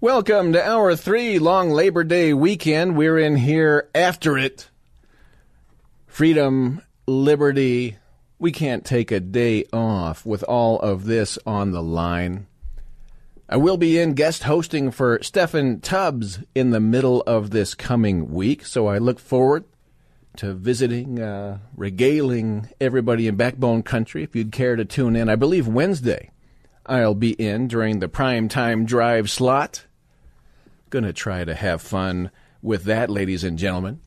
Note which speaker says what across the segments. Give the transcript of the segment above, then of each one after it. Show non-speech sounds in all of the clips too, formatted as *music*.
Speaker 1: Welcome to hour three, long Labor Day weekend. We're in here after it. Freedom, liberty. We can't take a day off with all of this on the line. I will be in guest hosting for Steffan Tubbs in the middle of this coming week, so I look forward to visiting, uh, regaling everybody in Backbone Country. If you'd care to tune in, I believe Wednesday I'll be in during the prime time drive slot. Going to try to have fun with that, ladies and gentlemen.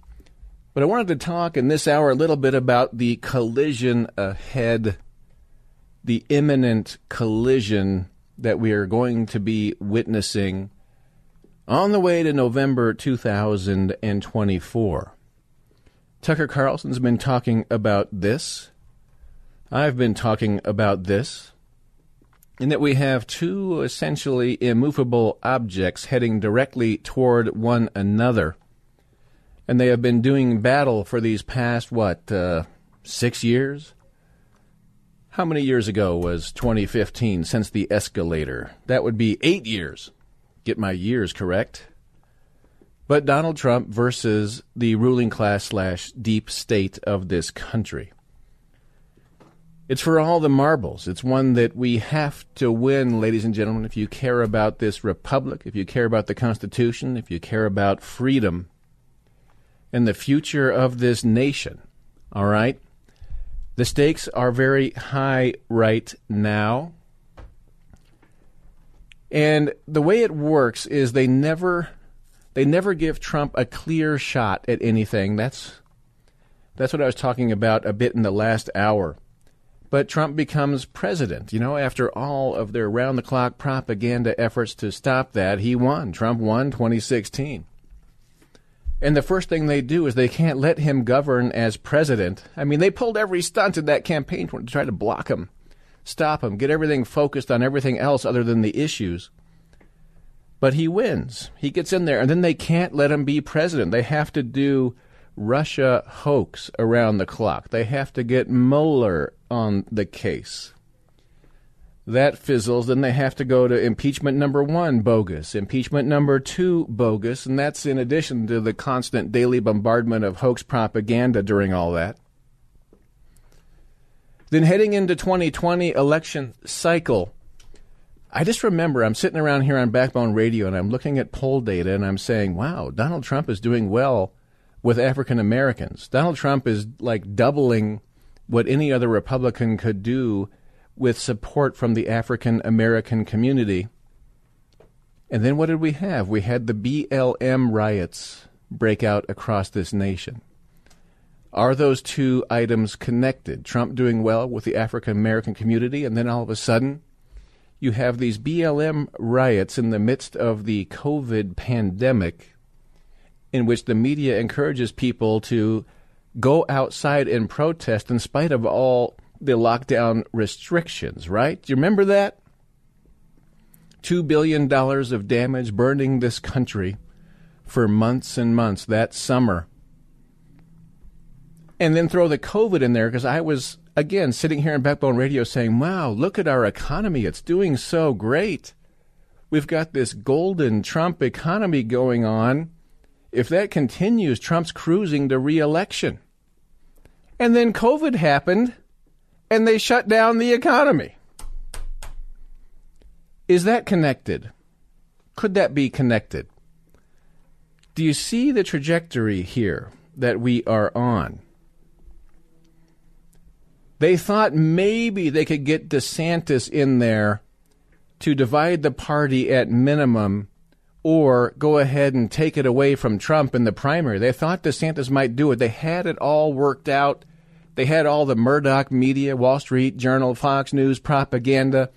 Speaker 1: But I wanted to talk in this hour a little bit about the collision ahead, the imminent collision that we are going to be witnessing on the way to November 2024. Tucker Carlson's been talking about this. I've been talking about this in that we have two essentially immovable objects heading directly toward one another. And they have been doing battle for these past, what, uh, six years? How many years ago was 2015 since the escalator? That would be eight years. Get my years correct. But Donald Trump versus the ruling class slash deep state of this country. It's for all the marbles. It's one that we have to win, ladies and gentlemen, if you care about this republic, if you care about the Constitution, if you care about freedom and the future of this nation. All right? The stakes are very high right now. And the way it works is they never they never give Trump a clear shot at anything. That's that's what I was talking about a bit in the last hour but Trump becomes president. You know, after all of their round the clock propaganda efforts to stop that, he won. Trump won 2016. And the first thing they do is they can't let him govern as president. I mean, they pulled every stunt in that campaign to try to block him, stop him, get everything focused on everything else other than the issues. But he wins. He gets in there, and then they can't let him be president. They have to do Russia hoax around the clock. They have to get Mueller on the case. That fizzles, then they have to go to impeachment number one, bogus, impeachment number two, bogus, and that's in addition to the constant daily bombardment of hoax propaganda during all that. Then heading into 2020 election cycle, I just remember I'm sitting around here on Backbone Radio and I'm looking at poll data and I'm saying, wow, Donald Trump is doing well with African Americans. Donald Trump is like doubling what any other Republican could do with support from the African American community. And then what did we have? We had the BLM riots break out across this nation. Are those two items connected? Trump doing well with the African American community, and then all of a sudden, you have these BLM riots in the midst of the COVID pandemic, in which the media encourages people to go outside and protest in spite of all the lockdown restrictions, right? Do you remember that? $2 billion of damage burning this country for months and months that summer. And then throw the COVID in there because I was, again, sitting here in Backbone Radio saying, wow, look at our economy. It's doing so great. We've got this golden Trump economy going on if that continues, Trump's cruising to reelection. And then COVID happened and they shut down the economy. Is that connected? Could that be connected? Do you see the trajectory here that we are on? They thought maybe they could get DeSantis in there to divide the party at minimum or go ahead and take it away from Trump in the primary. They thought DeSantis might do it. They had it all worked out. They had all the Murdoch media, Wall Street Journal, Fox News propaganda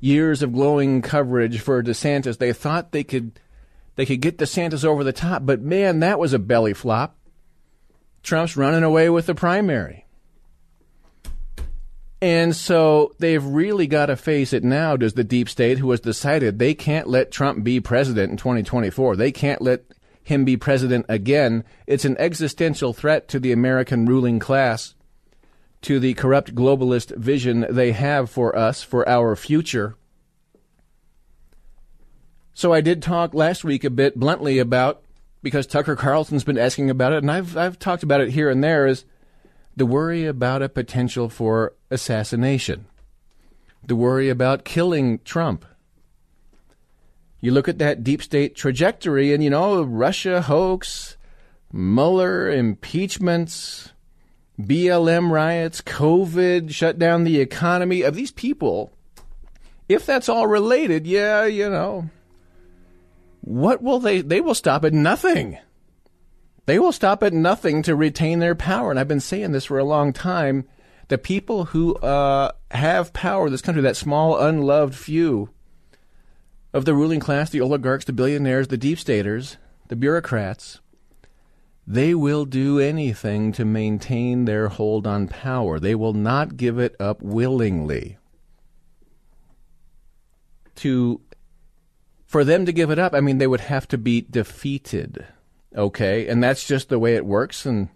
Speaker 1: years of glowing coverage for DeSantis. They thought they could they could get DeSantis over the top, but man, that was a belly flop. Trump's running away with the primary. And so they've really got to face it now, does the deep state, who has decided they can't let Trump be president in 2024. They can't let him be president again. It's an existential threat to the American ruling class, to the corrupt globalist vision they have for us, for our future. So I did talk last week a bit bluntly about because Tucker Carlson's been asking about it, and I've I've talked about it here and there. Is the worry about a potential for assassination, the worry about killing Trump. You look at that deep state trajectory, and you know Russia hoax, Mueller impeachments, BLM riots, COVID shut down the economy of these people. If that's all related, yeah, you know, what will they? They will stop at nothing. They will stop at nothing to retain their power. And I've been saying this for a long time. The people who uh, have power in this country, that small, unloved few of the ruling class, the oligarchs, the billionaires, the deep staters, the bureaucrats, they will do anything to maintain their hold on power. They will not give it up willingly. To for them to give it up, I mean, they would have to be defeated. Okay, and that's just the way it works. And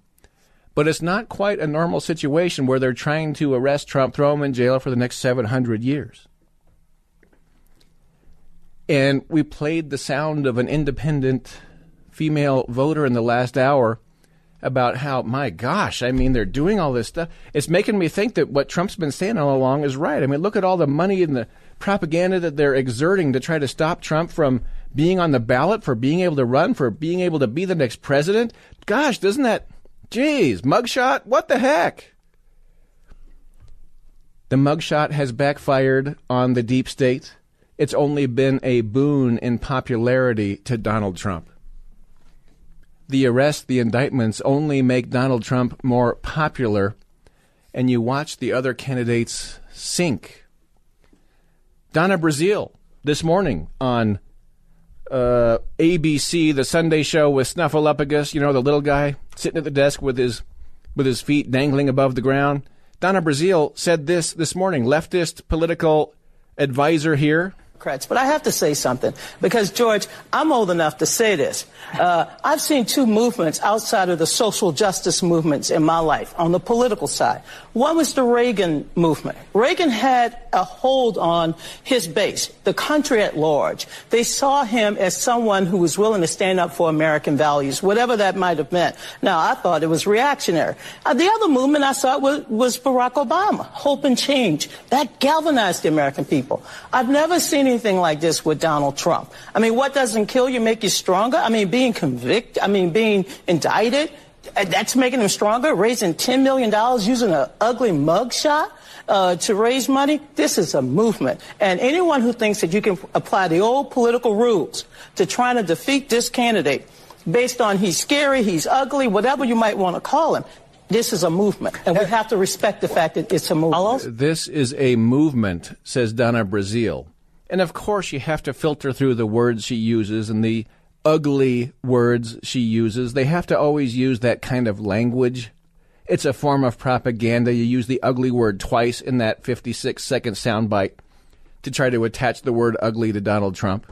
Speaker 1: but it's not quite a normal situation where they're trying to arrest Trump, throw him in jail for the next 700 years. And we played the sound of an independent female voter in the last hour about how, my gosh, I mean, they're doing all this stuff. It's making me think that what Trump's been saying all along is right. I mean, look at all the money and the propaganda that they're exerting to try to stop Trump from being on the ballot, for being able to run, for being able to be the next president. Gosh, doesn't that, geez, mugshot? What the heck? The mugshot has backfired on the deep state. It's only been a boon in popularity to Donald Trump. The arrests, the indictments only make Donald Trump more popular, and you watch the other candidates sink Donna Brazile this morning on uh, ABC, the Sunday show with Snuffleupagus, you know, the little guy sitting at the desk with his with his feet dangling above the ground. Donna Brazile said this this morning, leftist political advisor here.
Speaker 2: But I have to say something because, George, I'm old enough to say this. Uh, I've seen two movements outside of the social justice movements in my life on the political side. One was the Reagan movement. Reagan had a hold on his base, the country at large. They saw him as someone who was willing to stand up for American values, whatever that might have meant. Now, I thought it was reactionary. Uh, the other movement I saw was, was Barack Obama, hope and change. That galvanized the American people. I've never seen anything like this with Donald Trump. I mean, what doesn't kill you make you stronger? I mean, being convicted, I mean, being indicted, uh, that's making him stronger. Raising $10 million using an ugly mugshot. Uh, to raise money, this is a movement. And anyone who thinks that you can apply the old political rules to trying to defeat this candidate based on he's scary, he's ugly, whatever you might want to call him, this is a movement, and we have to respect the fact that it's a movement.
Speaker 1: This is a movement, says Donna Brazile. And of course, you have to filter through the words she uses and the ugly words she uses. They have to always use that kind of language. It's a form of propaganda. You use the ugly word twice in that 56 second soundbite to try to attach the word ugly to Donald Trump.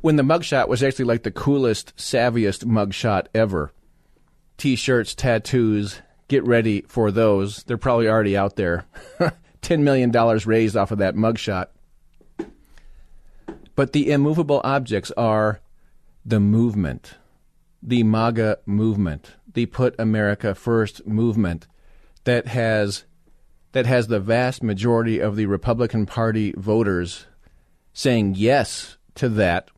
Speaker 1: When the mugshot was actually like the coolest, savviest mugshot ever. T shirts, tattoos, get ready for those. They're probably already out there. *laughs* $10 million raised off of that mugshot. But the immovable objects are the movement, the MAGA movement, the Put America First movement that has that has the vast majority of the Republican Party voters saying yes to that.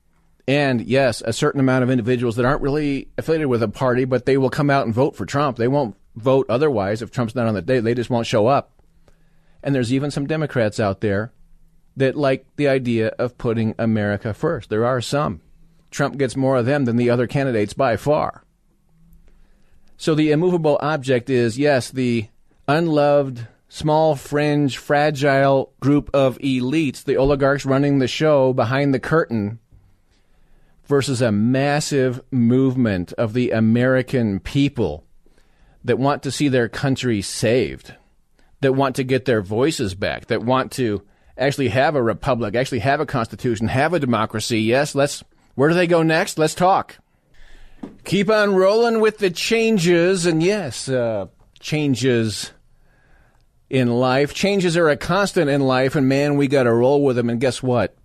Speaker 1: And yes, a certain amount of individuals that aren't really affiliated with a party, but they will come out and vote for Trump. They won't vote otherwise if Trump's not on the day. They just won't show up. And there's even some Democrats out there that like the idea of putting America first. There are some. Trump gets more of them than the other candidates by far. So the immovable object is, yes, the unloved small, fringe, fragile group of elites, the oligarchs running the show behind the curtain, versus a massive movement of the American people that want to see their country saved, that want to get their voices back, that want to actually have a republic, actually have a constitution, have a democracy. Yes, let's. Where do they go next? Let's talk. Keep on rolling with the changes, and yes, uh, changes in life. Changes are a constant in life, and man, we got to roll with them. And guess what?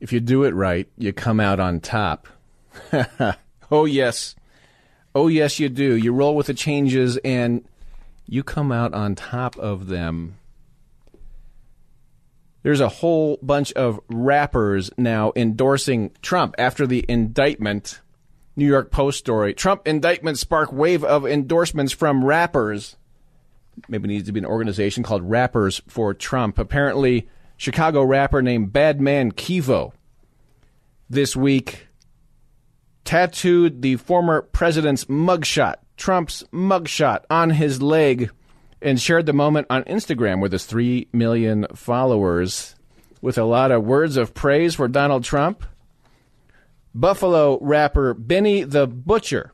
Speaker 1: If you do it right, you come out on top. *laughs* oh, yes. Oh, yes, you do. You roll with the changes, and you come out on top of them. There's a whole bunch of rappers now endorsing Trump after the indictment. New York Post story. Trump indictment spark wave of endorsements from rappers. Maybe needs to be an organization called Rappers for Trump. Apparently, Chicago rapper named Badman Kivo this week tattooed the former president's mugshot, Trump's mugshot, on his leg and shared the moment on Instagram with his 3 million followers with a lot of words of praise for Donald Trump. Buffalo rapper Benny the Butcher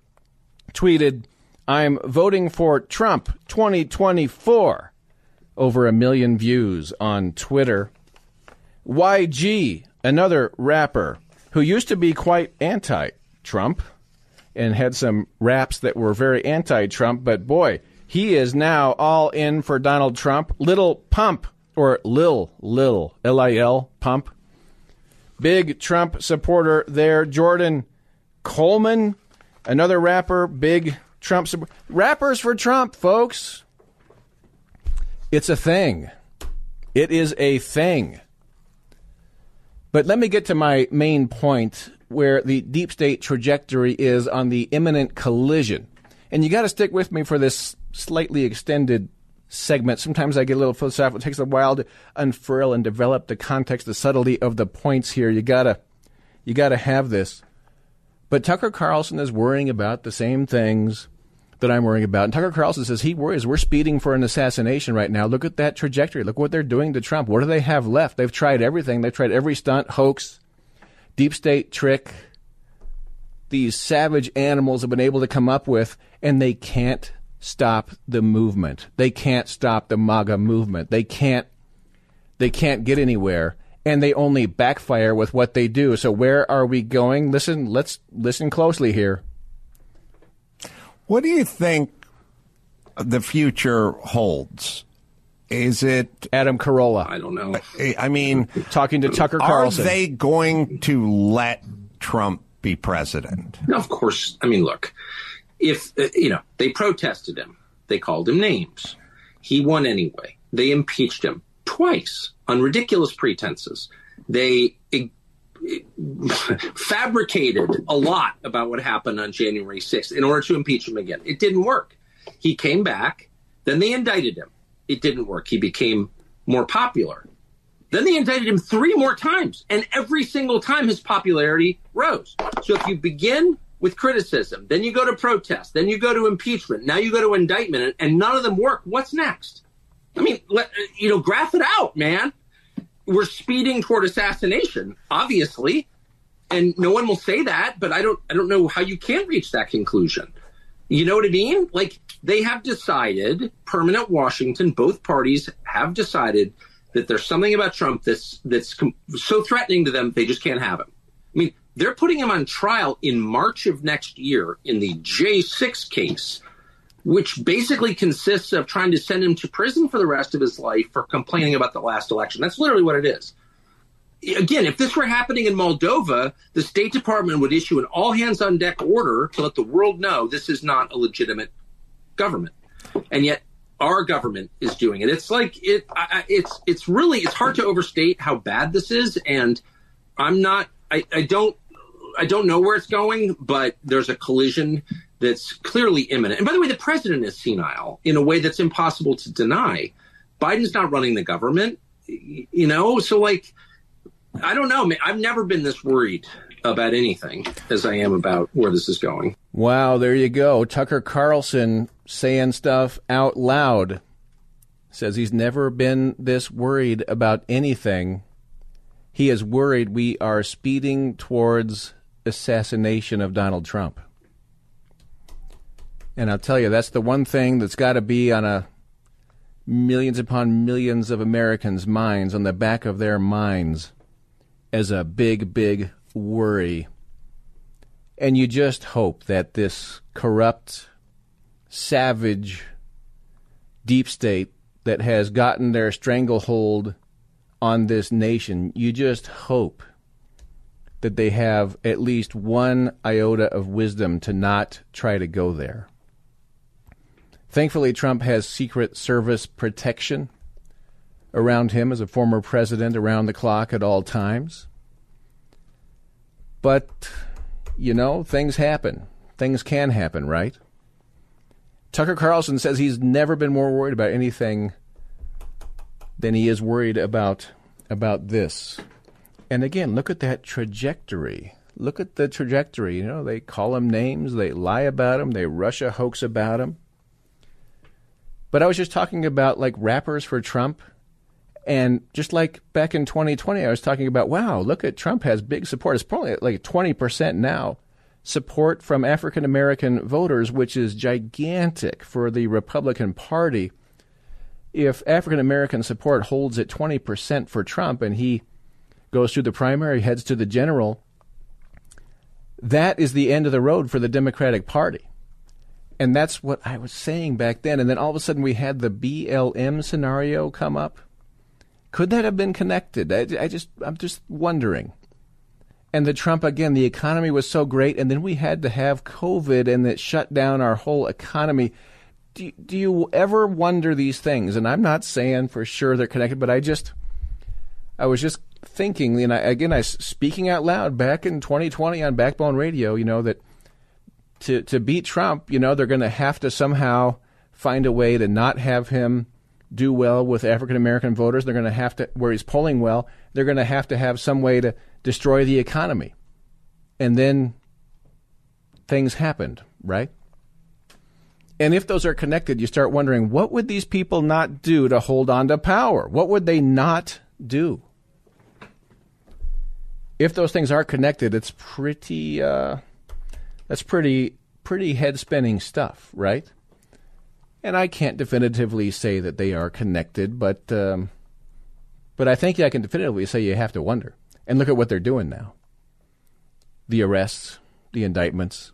Speaker 1: tweeted, I'm voting for Trump 2024. Over a million views on Twitter. YG, another rapper who used to be quite anti Trump and had some raps that were very anti Trump, but boy, he is now all in for Donald Trump. Little Pump, or Lil, Lil, L I L, Pump. Big Trump supporter there. Jordan Coleman, another rapper, big Trump support. Rappers for Trump, folks. It's a thing. It is a thing. But let me get to my main point where the deep state trajectory is on the imminent collision. And you got to stick with me for this slightly extended segment. Sometimes I get a little philosophical. It takes a while to unfurl and develop the context, the subtlety of the points here. You gotta, you gotta have this. But Tucker Carlson is worrying about the same things that I'm worrying about. And Tucker Carlson says he worries we're speeding for an assassination right now. Look at that trajectory. Look what they're doing to Trump. What do they have left? They've tried everything. They've tried every stunt, hoax, deep state trick. These savage animals have been able to come up with, and they can't stop the movement. They can't stop the MAGA movement. They can't they can't get anywhere and they only backfire with what they do. So where are we going? Listen, let's listen closely here.
Speaker 3: What do you think the future holds? Is it
Speaker 1: Adam Carolla?
Speaker 4: I don't know.
Speaker 3: I mean,
Speaker 1: talking to Tucker Carlson.
Speaker 3: Are they going to let Trump be president?
Speaker 4: No, of course. I mean, look, if uh, you know they protested him, they called him names. He won anyway. They impeached him twice on ridiculous pretenses. They it, it, *laughs* fabricated a lot about what happened on January 6th in order to impeach him again. It didn't work. He came back. Then they indicted him. It didn't work. He became more popular. Then they indicted him three more times, and every single time his popularity rose. So if you begin with criticism. Then you go to protest. Then you go to impeachment. Now you go to indictment, and none of them work. What's next? I mean, let, you know, graph it out, man. We're speeding toward assassination, obviously, and no one will say that. But I don't, I don't know how you can reach that conclusion. You know what I mean? Like they have decided, permanent Washington, both parties have decided that there's something about Trump that's that's com- so threatening to them they just can't have him. They're putting him on trial in March of next year in the J6 case, which basically consists of trying to send him to prison for the rest of his life for complaining about the last election. That's literally what it is. Again, if this were happening in Moldova, the State Department would issue an all hands on deck order to let the world know this is not a legitimate government. And yet our government is doing it. It's like it. I, it's it's really it's hard to overstate how bad this is, and I'm not. I, I don't I don't know where it's going, but there's a collision that's clearly imminent. And by the way, the president is senile in a way that's impossible to deny. Biden's not running the government, you know, so like, I don't know. I've never been this worried about anything as I am about where this is going.
Speaker 1: Wow, there you go. Tucker Carlson saying stuff out loud, says he's never been this worried about anything. He is worried we are speeding towards assassination of Donald Trump. And I'll tell you, that's the one thing that's got to be on a millions upon millions of Americans' minds, on the back of their minds, as a big, big worry. And you just hope that this corrupt, savage deep state that has gotten their stranglehold on this nation, you just hope that they have at least one iota of wisdom to not try to go there. Thankfully, Trump has Secret Service protection around him as a former president around the clock at all times. But, you know, things happen. Things can happen, right? Tucker Carlson says he's never been more worried about anything than he is worried about about this. And again, look at that trajectory. Look at the trajectory. You know, they call them names, they lie about them, they rush a hoax about them. But I was just talking about like rappers for Trump. And just like back in 2020, I was talking about, wow, look at Trump has big support. It's probably like 20% now support from African American voters, which is gigantic for the Republican Party. If African American support holds at 20% for Trump and he goes through the primary, heads to the general, that is the end of the road for the Democratic Party. And that's what I was saying back then. And then all of a sudden we had the BLM scenario come up. Could that have been connected? I, I just, I'm just wondering. And the Trump again, the economy was so great, and then we had to have COVID, and it shut down our whole economy. Do, do you ever wonder these things? And I'm not saying for sure they're connected, but I just, I was just thinking, and I, again, I speaking out loud back in 2020 on Backbone Radio, you know that to to beat Trump, you know, they're going to have to somehow find a way to not have him do well with African American voters. They're going to have to where he's polling well. They're going to have to have some way to destroy the economy, and then things happened, right? And if those are connected, you start wondering what would these people not do to hold on to power? What would they not do? If those things are connected, it's pretty. Uh, that's pretty pretty head spinning stuff, right? And I can't definitively say that they are connected, but um, but I think I can definitively say you have to wonder. And look at what they're doing now. The arrests, the indictments.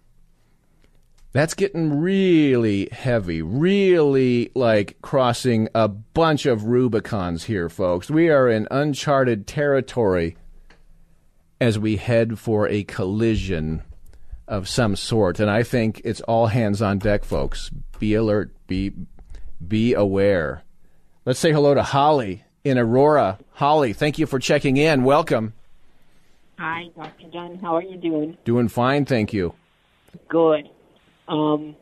Speaker 1: That's getting really heavy, really like crossing a bunch of Rubicons here, folks. We are in uncharted territory as we head for a collision of some sort. And I think it's all hands on deck, folks. Be alert. Be be aware. Let's say hello to Holly in Aurora. Holly, thank you for checking in. Welcome.
Speaker 5: Hi, Dr. John. How are you doing?
Speaker 1: Doing fine, thank you.
Speaker 5: Good. Um,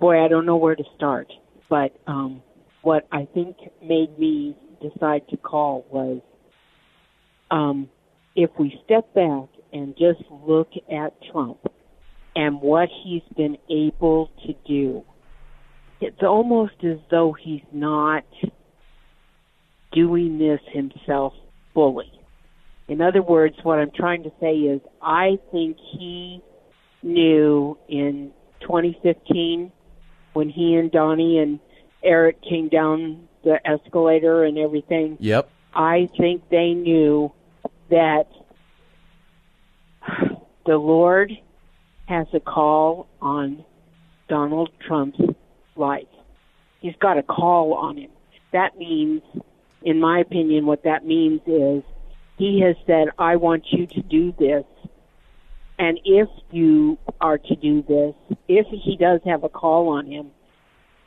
Speaker 5: boy, I don't know where to start, but um, what I think made me decide to call was um, if we step back and just look at Trump and what he's been able to do, it's almost as though he's not doing this himself fully. In other words, what I'm trying to say is I think he knew in 2015 when he and Donnie and Eric came down the escalator and everything.
Speaker 1: Yep.
Speaker 5: I think they knew that the Lord has a call on Donald Trump's life. He's got a call on him. That means, in my opinion, what that means is he has said, I want you to do this. And if you are to do this, if he does have a call on him,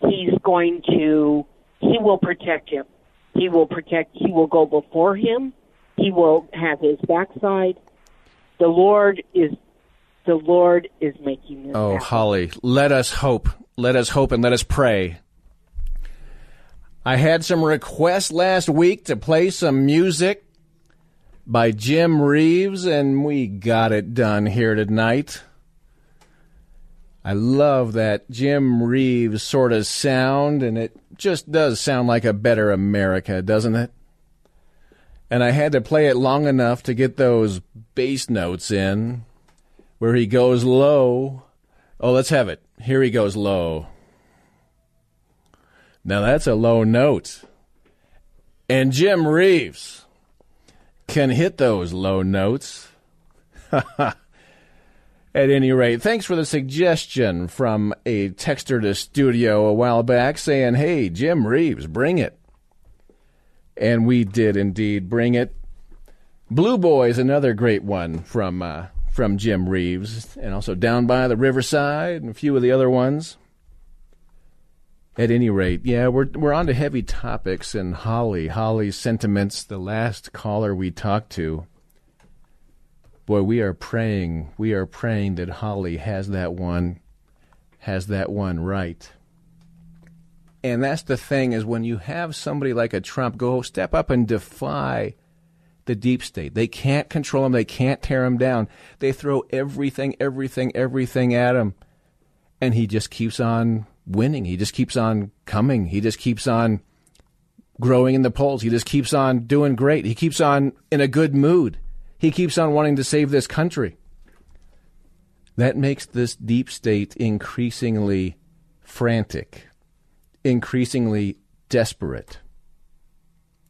Speaker 5: he's going to, he will protect him. He will protect, he will go before him. He will have his backside the Lord is the Lord is making this.
Speaker 1: Oh,
Speaker 5: happen.
Speaker 1: Holly, let us hope. Let us hope and let us pray. I had some requests last week to play some music by Jim Reeves, and we got it done here tonight. I love that Jim Reeves sort of sound, and it just does sound like a better America, doesn't it? And I had to play it long enough to get those bass notes in where he goes low. Oh, let's have it. Here he goes low. Now that's a low note. And Jim Reeves can hit those low notes. *laughs* At any rate, thanks for the suggestion from a texter to studio a while back saying, hey, Jim Reeves, bring it. And we did indeed bring it. Blue Boys, another great one from uh, from Jim Reeves, and also Down by the Riverside and a few of the other ones. At any rate, yeah, we're we're on to heavy topics and Holly, Holly's sentiments. The last caller we talked to boy, we are praying, we are praying that Holly has that one, has that one right. And that's the thing is when you have somebody like a Trump go step up and defy the deep state. They can't control him. They can't tear him down. They throw everything, everything, everything at him. And he just keeps on winning. He just keeps on coming. He just keeps on growing in the polls. He just keeps on doing great. He keeps on in a good mood. He keeps on wanting to save this country. That makes this deep state increasingly frantic, increasingly desperate.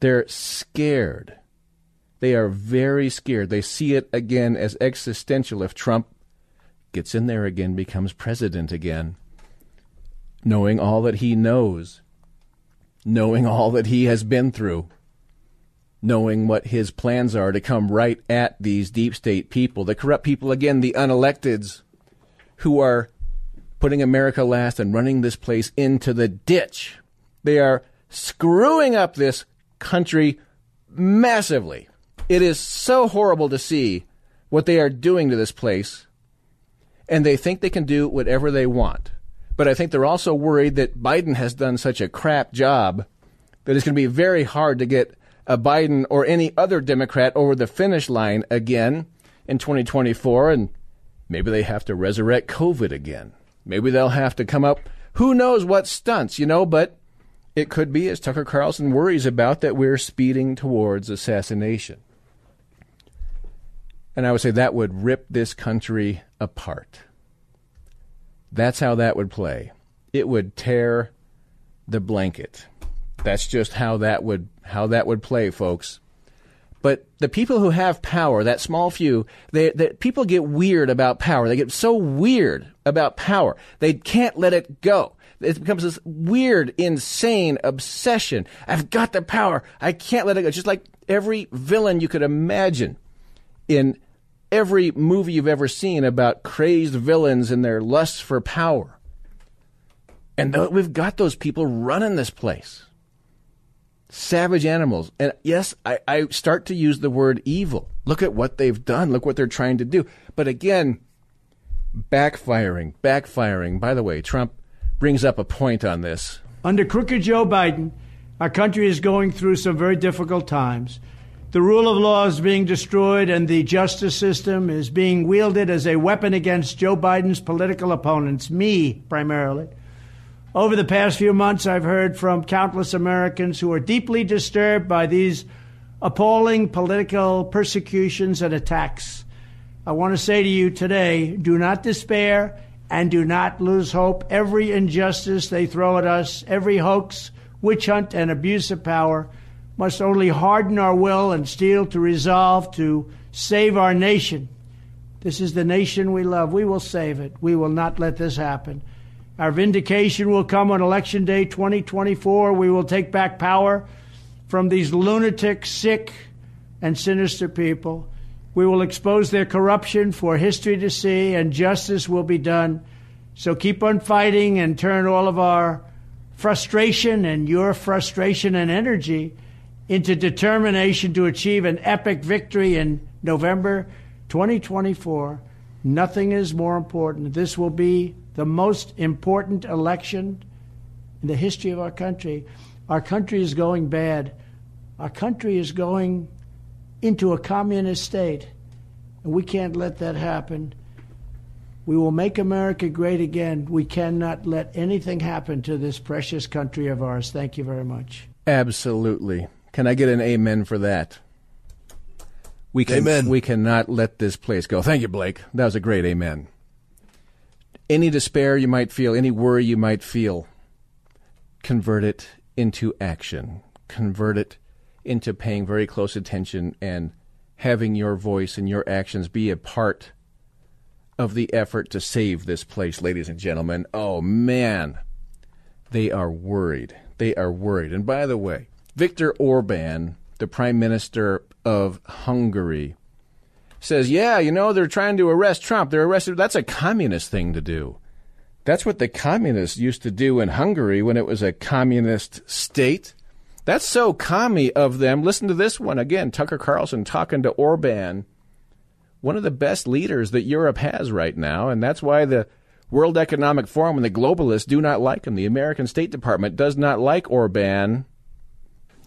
Speaker 1: They're scared. They are very scared. They see it again as existential if Trump gets in there again, becomes president again, knowing all that he knows, knowing all that he has been through knowing what his plans are to come right at these deep state people, the corrupt people, again, the unelecteds who are putting America last and running this place into the ditch. They are screwing up this country massively. It is so horrible to see what they are doing to this place, and they think they can do whatever they want. But I think they're also worried that Biden has done such a crap job that it's going to be very hard to get a Biden or any other Democrat over the finish line again in 2024, and maybe they have to resurrect COVID again. Maybe they'll have to come up, who knows what stunts, you know, but it could be, as Tucker Carlson worries about, that we're speeding towards assassination. And I would say that would rip this country apart. That's how that would play. It would tear the blanket. That's just how that would how that would play, folks. But the people who have power, that small few, they, they, people get weird about power. They get so weird about power. They can't let it go. It becomes this weird, insane obsession. I've got the power. I can't let it go. Just like every villain you could imagine in every movie you've ever seen about crazed villains and their lust for power. And we've got those people running this place savage animals. And yes, I, I start to use the word evil. Look at what they've done. Look what they're trying to do. But again, backfiring, backfiring. By the way, Trump brings up a point on this.
Speaker 6: Under crooked Joe Biden, our country is going through some very difficult times. The rule of law is being destroyed, and the justice system is being wielded as a weapon against Joe Biden's political opponents, me primarily. Over the past few months, I've heard from countless Americans who are deeply disturbed by these appalling political persecutions and attacks. I want to say to you today do not despair and do not lose hope. Every injustice they throw at us, every hoax, witch hunt, and abuse of power must only harden our will and steel to resolve to save our nation. This is the nation we love. We will save it. We will not let this happen. Our vindication will come on Election Day 2024. We will take back power from these lunatic, sick, and sinister people. We will expose their corruption for history to see, and justice will be done. So keep on fighting and turn all of our frustration and your frustration and energy into determination to achieve an epic victory in November 2024. Nothing is more important. This will be the most important election in the history of our country. Our country is going bad. Our country is going into a communist state, and we can't let that happen. We will make America great again. We cannot let anything happen to this precious country of ours. Thank you very much.
Speaker 1: Absolutely. Can I get an amen for that? We can,
Speaker 3: Amen.
Speaker 1: We cannot let this place go. Thank you, Blake. That was a great amen. Any despair you might feel, any worry you might feel, convert it into action. Convert it into paying very close attention and having your voice and your actions be a part of the effort to save this place, ladies and gentlemen. Oh, man. They are worried. They are worried. And by the way, Viktor Orban, the Prime Minister of Hungary, says, Yeah, you know, they're trying to arrest Trump. They're arrested. That's a communist thing to do. That's what the communists used to do in Hungary when it was a communist state. That's so commie of them. Listen to this one again Tucker Carlson talking to Orban, one of the best leaders that Europe has right now. And that's why the World Economic Forum and the globalists do not like him. The American State Department does not like Orban.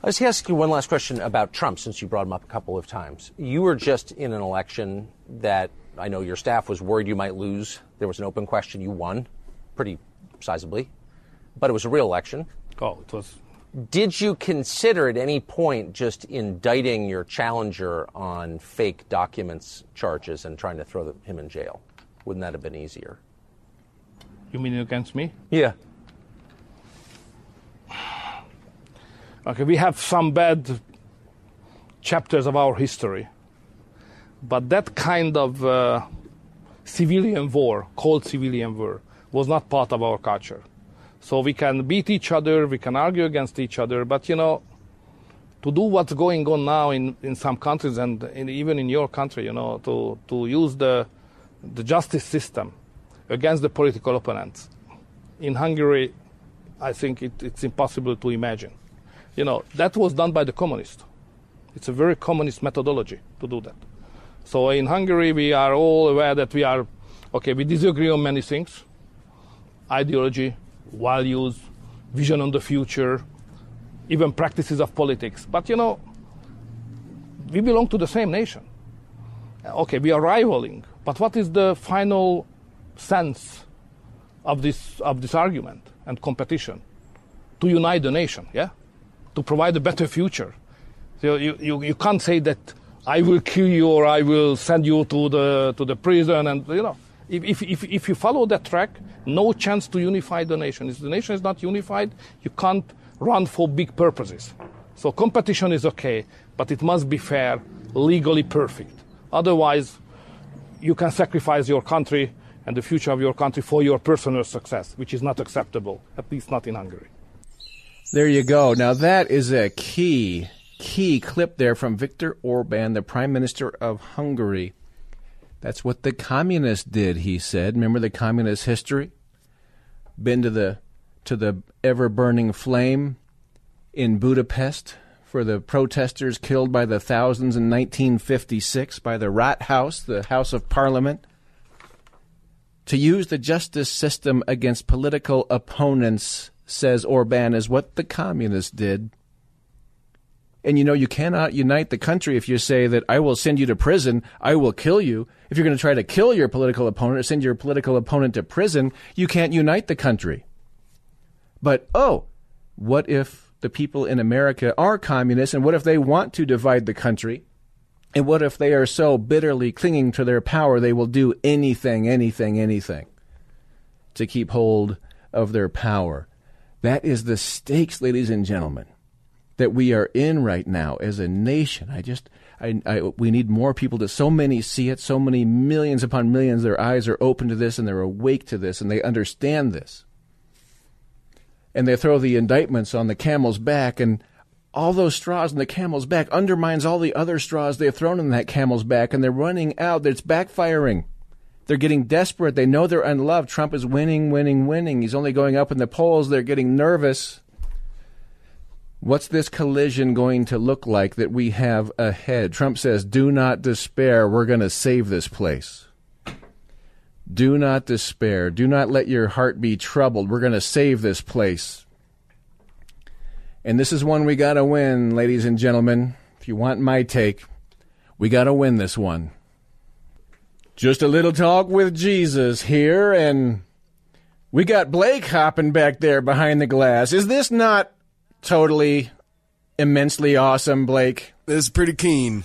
Speaker 7: Let's ask you one last question about Trump, since you brought him up a couple of times. You were just in an election that I know your staff was worried you might lose. There was an open question. You won pretty sizably, but it was a real election.
Speaker 8: Oh, it was.
Speaker 7: Did you consider at any point just indicting your challenger on fake documents charges and trying to throw him in jail? Wouldn't that have been easier?
Speaker 8: You mean against me?
Speaker 7: Yeah.
Speaker 8: Okay, we have some bad chapters of our history, but that kind of uh, civilian war, called civilian war, was not part of our culture. So we can beat each other, we can argue against each other, but you know, to do what's going on now in, in some countries and in, even in your country, you know, to, to use the, the justice system against the political opponents. In Hungary, I think it, it's impossible to imagine. You know, that was done by the communists. It's a very communist methodology to do that. So in Hungary, we are all aware that we are, okay, we disagree on many things ideology, values, vision on the future, even practices of politics. But you know, we belong to the same nation. Okay, we are rivaling, but what is the final sense of this of this argument and competition? To unite the nation, yeah, to provide a better future. So you, you, you can't say that I will kill you or I will send you to the to the prison and you know if, if, if, if you follow that track, no chance to unify the nation. If the nation is not unified, you can't run for big purposes. So competition is okay, but it must be fair, legally perfect. Otherwise, you can sacrifice your country and the future of your country for your personal success, which is not acceptable, at least not in Hungary.
Speaker 1: There you go. Now that is a key, key clip there from Viktor Orban, the Prime Minister of Hungary. That's what the communists did, he said. Remember the communist history? Been to the to the ever burning flame in Budapest for the protesters killed by the thousands in 1956 by the Rathaus, the House of Parliament. To use the justice system against political opponents, says Orban, is what the communists did. And you know, you cannot unite the country if you say that I will send you to prison, I will kill you. If you're going to try to kill your political opponent or send your political opponent to prison, you can't unite the country. But, oh, what if the people in America are communists and what if they want to divide the country? And what if they are so bitterly clinging to their power they will do anything, anything, anything to keep hold of their power? That is the stakes, ladies and gentlemen that we are in right now as a nation. I just, I, I, we need more people to. So many see it. So many millions upon millions. Their eyes are open to this and they're awake to this and they understand this. And they throw the indictments on the camel's back, and all those straws in the camel's back undermines all the other straws they've thrown in that camel's back, and they're running out. It's backfiring. They're getting desperate. They know they're unloved. Trump is winning, winning, winning. He's only going up in the polls. They're getting nervous. What's this collision going to look like that we have ahead? Trump says, Do not despair. We're going to save this place. Do not despair. Do not let your heart be troubled. We're going to save this place. And this is one we got to win, ladies and gentlemen. If you want my take, we got to win this one. Just a little talk with Jesus here, and we got Blake hopping back there behind the glass. Is this not totally immensely awesome, Blake?
Speaker 9: This is pretty keen.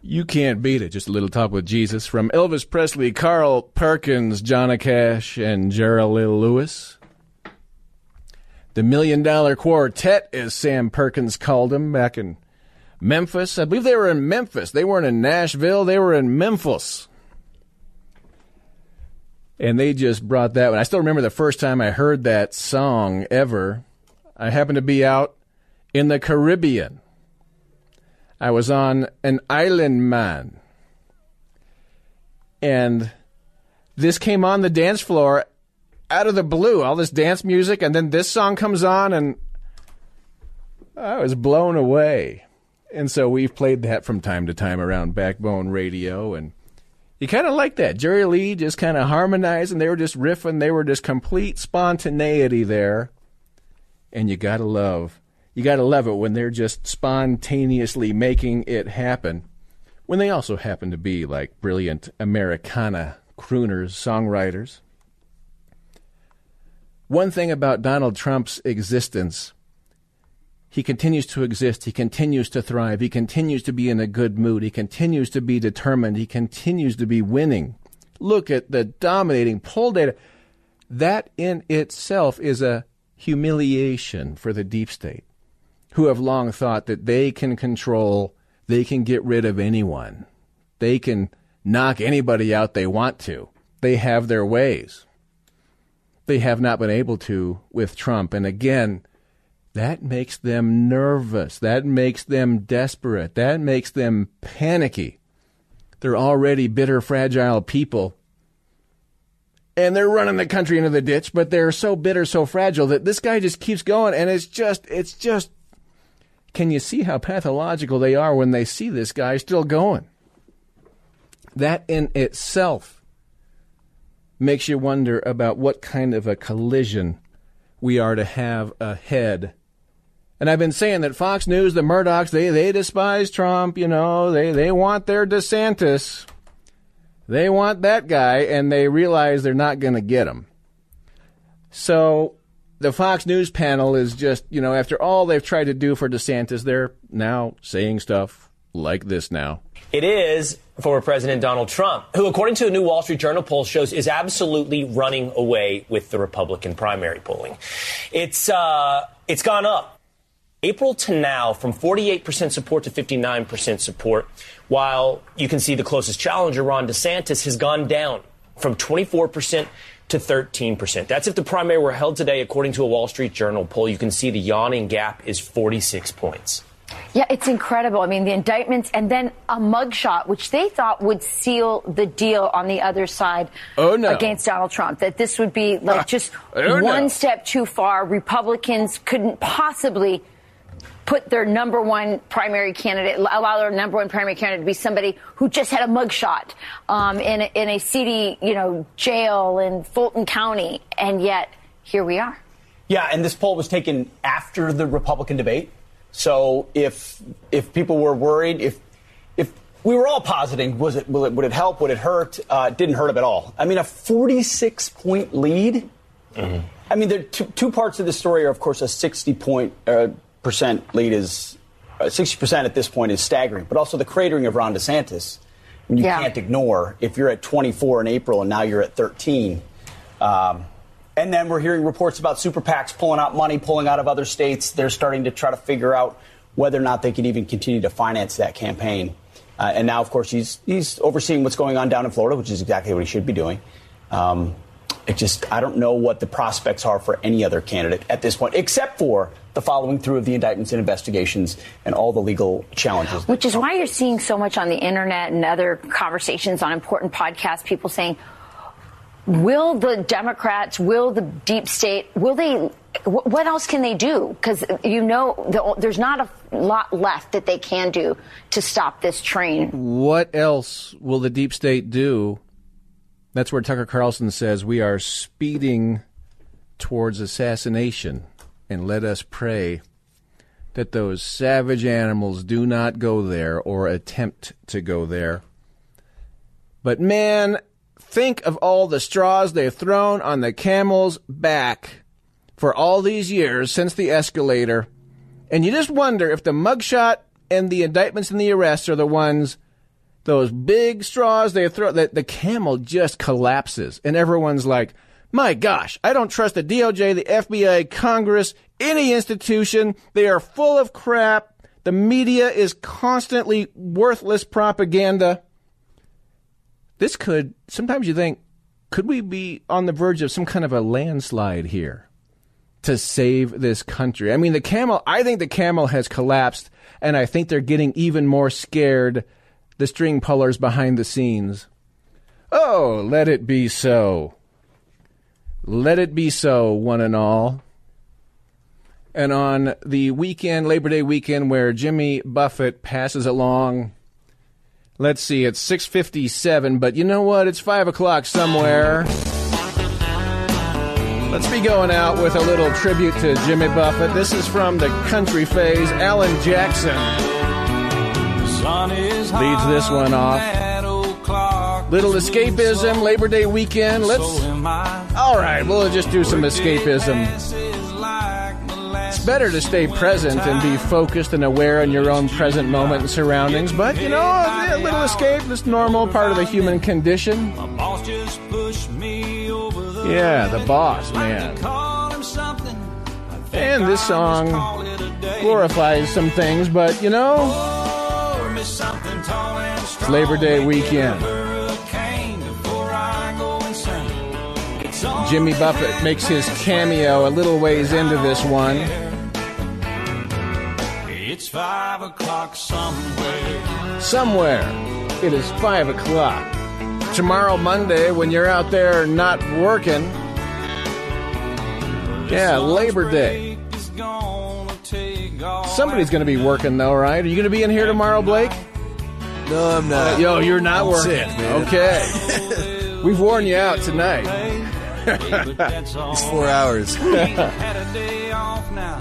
Speaker 1: You can't beat it. Just a little talk with Jesus from Elvis Presley, Carl Perkins, Johnny Cash, and Jerry Lee Lewis. The Million Dollar Quartet, as Sam Perkins called them back in Memphis. I believe they were in Memphis. They weren't in Nashville, they were in Memphis. And they just brought that one. I still remember the first time I heard that song ever. I happened to be out in the Caribbean I was on an island man. And this came on the dance floor out of the blue, all this dance music, and then this song comes on, and I was blown away. And so we've played that from time to time around Backbone Radio, and you kind of like that. Jerry Lee just kind of harmonizing, they were just riffing, they were just complete spontaneity there. And you gotta love you got to love it when they're just spontaneously making it happen. When they also happen to be like brilliant Americana crooners, songwriters. One thing about Donald Trump's existence, he continues to exist, he continues to thrive, he continues to be in a good mood, he continues to be determined, he continues to be winning. Look at the dominating poll data. That in itself is a humiliation for the deep state who have long thought that they can control, they can get rid of anyone. They can knock anybody out they want to. They have their ways. They have not been able to with Trump. And again, that makes them nervous. That makes them desperate. That makes them panicky. They're already bitter, fragile people. And they're running the country into the ditch, but they're so bitter, so fragile that this guy just keeps going. And it's just, it's just can you see how pathological they are when they see this guy still going? That in itself makes you wonder about what kind of a collision we are to have ahead. And I've been saying that Fox News, the Murdochs, they, they despise Trump, you know, they, they want their DeSantis. They want that guy, and they realize they're not going to get him. So the Fox News panel is just, you know, after all they've tried to do for DeSantis, they're now saying stuff like this now.
Speaker 10: It is former President Donald Trump, who, according to a new Wall Street Journal poll, shows is absolutely running away with the Republican primary polling. It's uh, it's gone up. April to now, from 48% support to 59% support, while you can see the closest challenger, Ron DeSantis, has gone down from 24% to 13%. That's if the primary were held today, according to a Wall Street Journal poll. You can see the yawning gap is 46 points.
Speaker 11: Yeah, it's incredible. I mean, the indictments and then a mugshot, which they thought would seal the deal on the other side
Speaker 1: oh, no.
Speaker 11: against Donald Trump. That this would be like ah, just oh, one no. step too far. Republicans couldn't possibly put their number one primary candidate, allow their number one primary candidate to be somebody who just had a mugshot um, in, a, in a seedy, you know, jail in Fulton County, and yet here we are.
Speaker 10: Yeah, and this poll was taken after the Republican debate. So if if people were worried, if if we were all positing, was it, it would it help? Would it hurt? Uh, it didn't hurt him at all. I mean, a 46 point lead. Mm-hmm. I mean, there two, two parts of the story are, of course, a 60 point uh, percent lead is uh, sixty uh, percent at this point is staggering. But also the cratering of Ron DeSantis, you yeah. can't ignore. If you're at 24 in April and now you're at 13. Um, and then we're hearing reports about super PACs pulling out money, pulling out of other states. They're starting to try to figure out whether or not they can even continue to finance that campaign. Uh, and now, of course, he's he's overseeing what's going on down in Florida, which is exactly what he should be doing. Um, it just I don't know what the prospects are for any other candidate at this point, except for the following through of the indictments and investigations and all the legal challenges.
Speaker 11: Which is why you're seeing so much on the internet and other conversations on important podcasts, people saying, will the Democrats, will the deep state, will they, what else can they do? Because you know, there's not a lot left that they can do to stop this train.
Speaker 1: What else will the deep state do? That's where Tucker Carlson says we are speeding towards assassination and let us pray that those savage animals do not go there or attempt to go there. But man, think of all the straws they've thrown on the camel's back for all these years since the escalator. And you just wonder if the mugshot and the indictments and the arrests are the ones, those big straws they throw, that the camel just collapses. And everyone's like, my gosh, I don't trust the DOJ, the FBI, Congress, any institution. They are full of crap. The media is constantly worthless propaganda. This could, sometimes you think, could we be on the verge of some kind of a landslide here to save this country? I mean, the camel, I think the camel has collapsed, and I think they're getting even more scared, the string pullers behind the scenes. Oh, let it be so. Let it be so, one and all. And on the weekend, Labor Day weekend, where Jimmy Buffett passes along, let's see, it's 6.57, but you know what? It's 5 o'clock somewhere. Let's be going out with a little tribute to Jimmy Buffett. This is from the country phase. Alan Jackson leads this one off. Little escapism, Labor Day weekend. Let's. All right, we'll just do some escapism. It's better to stay present and be focused and aware in your own present moment and surroundings, but you know, a little escape is normal, part of the human condition. Yeah, the boss, man. And this song glorifies some things, but you know, it's Labor Day weekend. Jimmy Buffett makes his cameo a little ways into this one.
Speaker 9: It's five o'clock somewhere.
Speaker 1: Somewhere. It is five o'clock. Tomorrow, Monday, when you're out there not working. Yeah, Labor Day. Somebody's going to be working, though, right? Are you going to be in here tomorrow, Blake?
Speaker 12: No, I'm not.
Speaker 1: Yo, you're not
Speaker 12: I'm
Speaker 1: working.
Speaker 12: sick, man.
Speaker 1: Okay. *laughs* We've worn you out tonight. *laughs*
Speaker 12: It's four hours.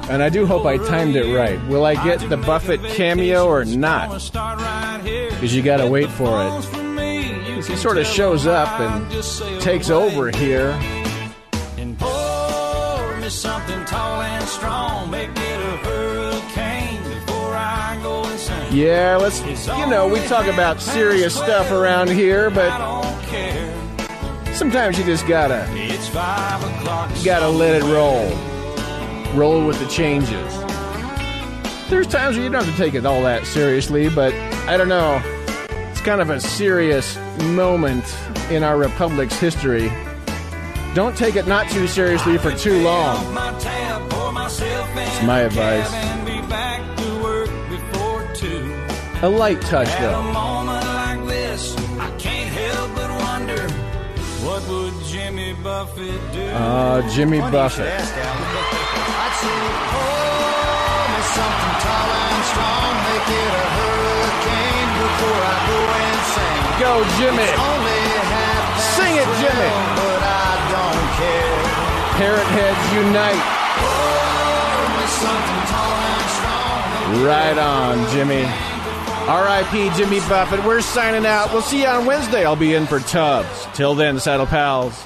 Speaker 1: And I do hope I timed it right. Will I get the Buffett cameo or not? Because you got to wait for it. He sort of shows up and takes over here. Yeah, let's, you know, we talk about serious stuff around here, but sometimes you just gotta, you gotta let it roll. Roll with the changes. There's times where you don't have to take it all that seriously, but I don't know. It's kind of a serious moment in our republic's history. Don't take it not too seriously for too long. It's my advice. A light touch, though.
Speaker 9: moment like this, I can't help but wonder what would Jimmy Buffett do?
Speaker 1: Uh, Jimmy Buffett.
Speaker 9: I'd say, pour me something tall and strong, make it a hurricane before I go insane.
Speaker 1: Go, Jimmy.
Speaker 9: It's only half
Speaker 1: Sing it, Jimmy.
Speaker 9: 12, but I don't care.
Speaker 1: Parrot heads unite.
Speaker 9: Pour me something tall and strong.
Speaker 1: Right on, Jimmy. R.I.P. Jimmy Buffett. We're signing out. We'll see you on Wednesday. I'll be in for Tubbs. Till then, Saddle Pals.